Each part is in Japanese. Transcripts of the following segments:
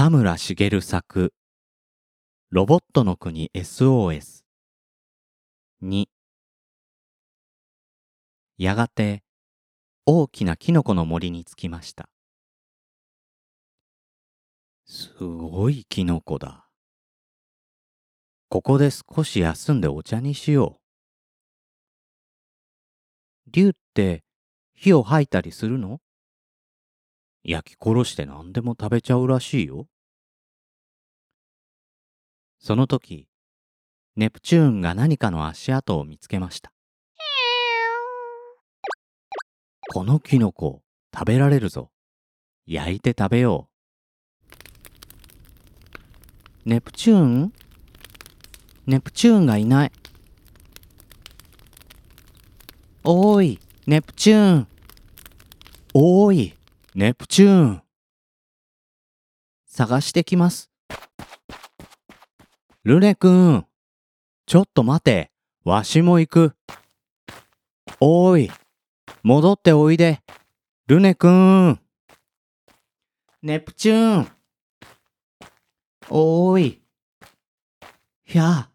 田村茂作。ロボットの国 SOS 2やがて大きなキノコの森に着きました。すごいキノコだ。ここで少し休んでお茶にしよう。竜って火を吐いたりするの？焼き殺して何でも食べちゃうらしいよ。その時、ネプチューンが何かの足跡を見つけました。このキノコ食べられるぞ。焼いて食べよう。ネプチューン？ネプチューンがいない。おーい、ネプチューン。おーい、ネプチューン。探してきます。ルネくん。ちょっと待て。わしも行く。おーい。戻っておいで。ルネくん。ネプチューン。おーい。ひゃ、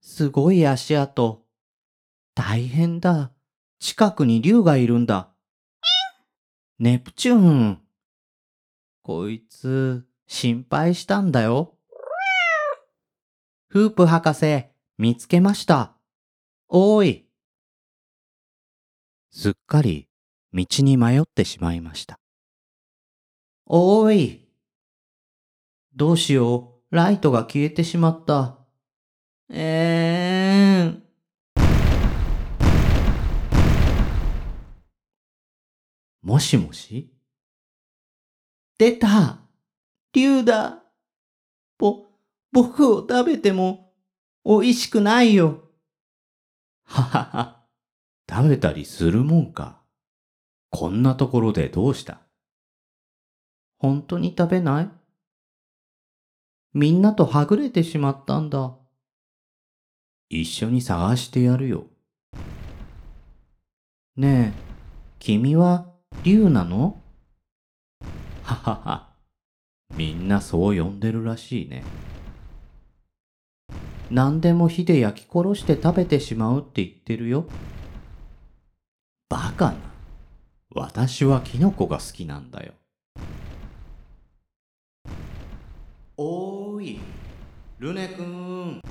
すごい足跡。大変だ。近くに竜がいるんだ。ネプチューン。こいつ、心配したんだよ。フープ博士、見つけました。おーい。すっかり、道に迷ってしまいました。おーい。どうしよう、ライトが消えてしまった。えーもしもし？出た竜だぼ、僕を食べても美味しくないよ。ははは。食べたりするもんか。こんなところでどうした？本当に食べない？みんなとはぐれてしまったんだ。一緒に探してやるよ。ねえ、君は竜なの？ははは。みんなそう呼んでるらしいね。何でも火で焼き殺して食べてしまうって言ってるよ。バカな。私はキノコが好きなんだよ。おーい、ルネくん。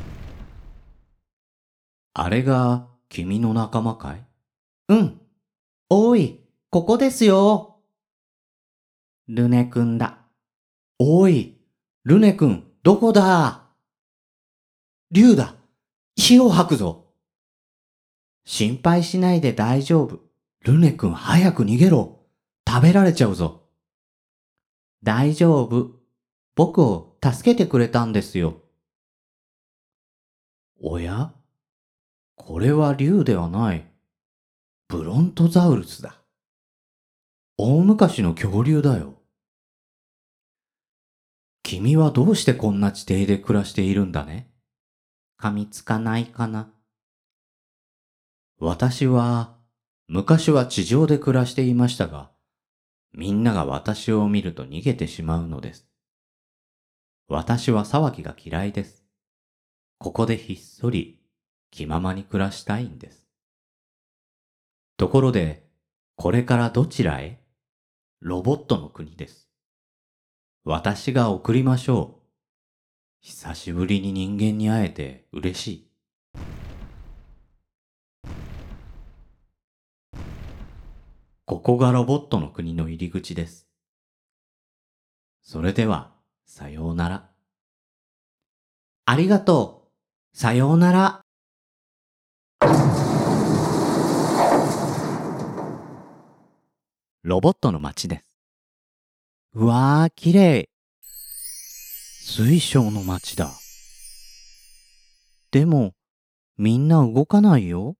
あれが君の仲間かい？うん。おい、ここですよ。ルネくんだ。おい、ルネくん、どこだ？竜だ。火を吐くぞ。心配しないで大丈夫。ルネくん早く逃げろ。食べられちゃうぞ。大丈夫。僕を助けてくれたんですよ。おや？これは竜ではない。ブロントザウルスだ。大昔の恐竜だよ。君はどうしてこんな地底で暮らしているんだね？噛みつかないかな？私は、昔は地上で暮らしていましたが、みんなが私を見ると逃げてしまうのです。私は騒ぎが嫌いです。ここでひっそり気ままに暮らしたいんです。ところで、これからどちらへ？ロボットの国です。私が送りましょう。久しぶりに人間に会えて嬉しい。ここがロボットの国の入り口です。それでは、さようなら。ありがとう。さようなら。ロボットの街です。うわー、綺麗。水晶の街だ。でも、みんな動かないよ。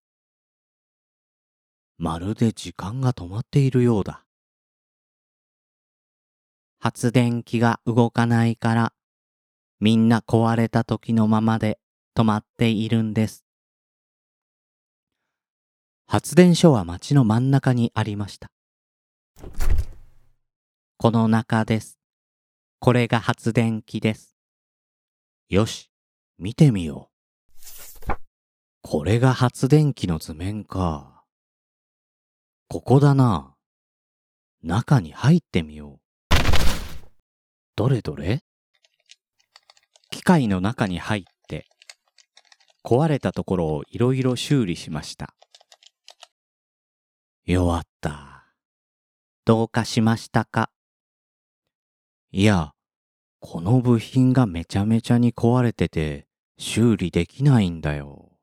まるで時間が止まっているようだ。発電機が動かないから、みんな壊れた時のままで止まっているんです。発電所は街の真ん中にありました。この中です。これが発電機です。よし、見てみよう。これが発電機の図面か。ここだな。中に入ってみよう。どれどれ？機械の中に入って、壊れたところをいろいろ修理しました。弱った。どうかしましたか？いや、この部品がめちゃめちゃに壊れてて修理できないんだよ。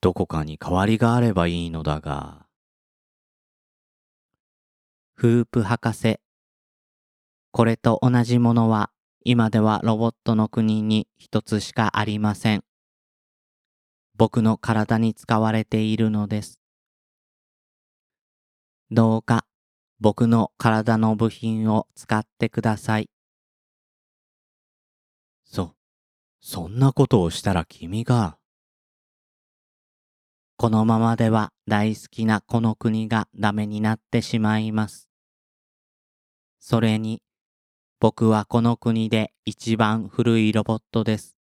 どこかに代わりがあればいいのだが。フープ博士。これと同じものは今ではロボットの国に一つしかありません。僕の体に使われているのです。どうか僕の体の部品を使ってください。そ、そんなことをしたら君が。このままでは大好きなこの国がダメになってしまいます。それに、僕はこの国で一番古いロボットです。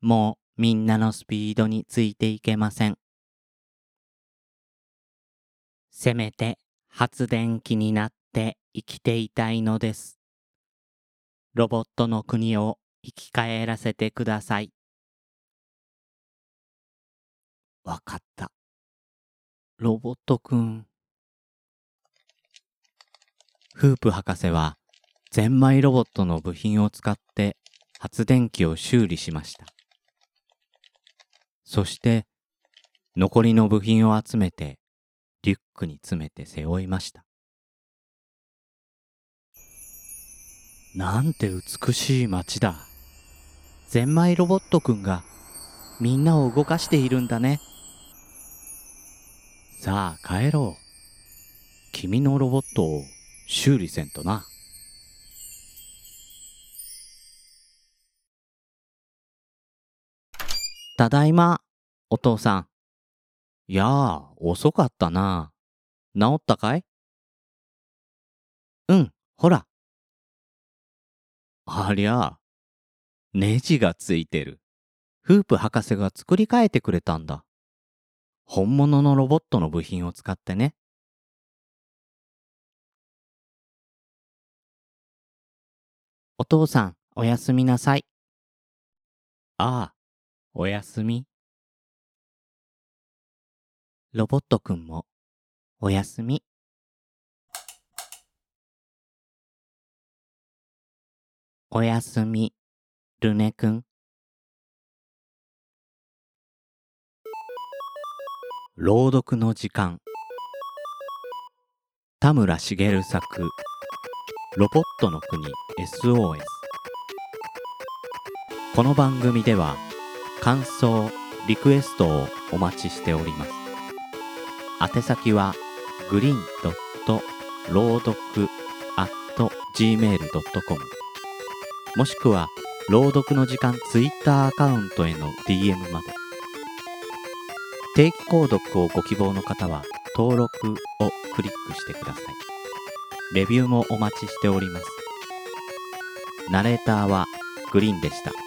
もうみんなのスピードについていけません。せめて発電機になって生きていたいのです。ロボットの国を生き返らせてください。わかった。ロボットくん。フープ博士はゼンマイロボットの部品を使って発電機を修理しました。そして残りの部品を集めてリュックに詰めて背負いました。なんて美しい街だ。ゼンマイロボットくんがみんなを動かしているんだね。さあ帰ろう。君のロボットを修理せんとな。ただいま、お父さん。やあ、遅かったな。治ったかい？うん、ほら。ありゃあ、ネジがついてる。フープ博士が作り変えてくれたんだ。本物のロボットの部品を使ってね。お父さん、おやすみなさい。ああ、おやすみ。ロボットくんも、おやすみ。おやすみ、ルネくん。朗読の時間。田村茂作、ロボットの国 SOS。この番組では、感想、リクエストをお待ちしております。宛先は、グリーンドット朗読 gmail.com もしくは、朗読の時間ツイッターアカウントへの DM まで。定期購読をご希望の方は、登録をクリックしてください。レビューもお待ちしております。ナレーターはグリーンでした。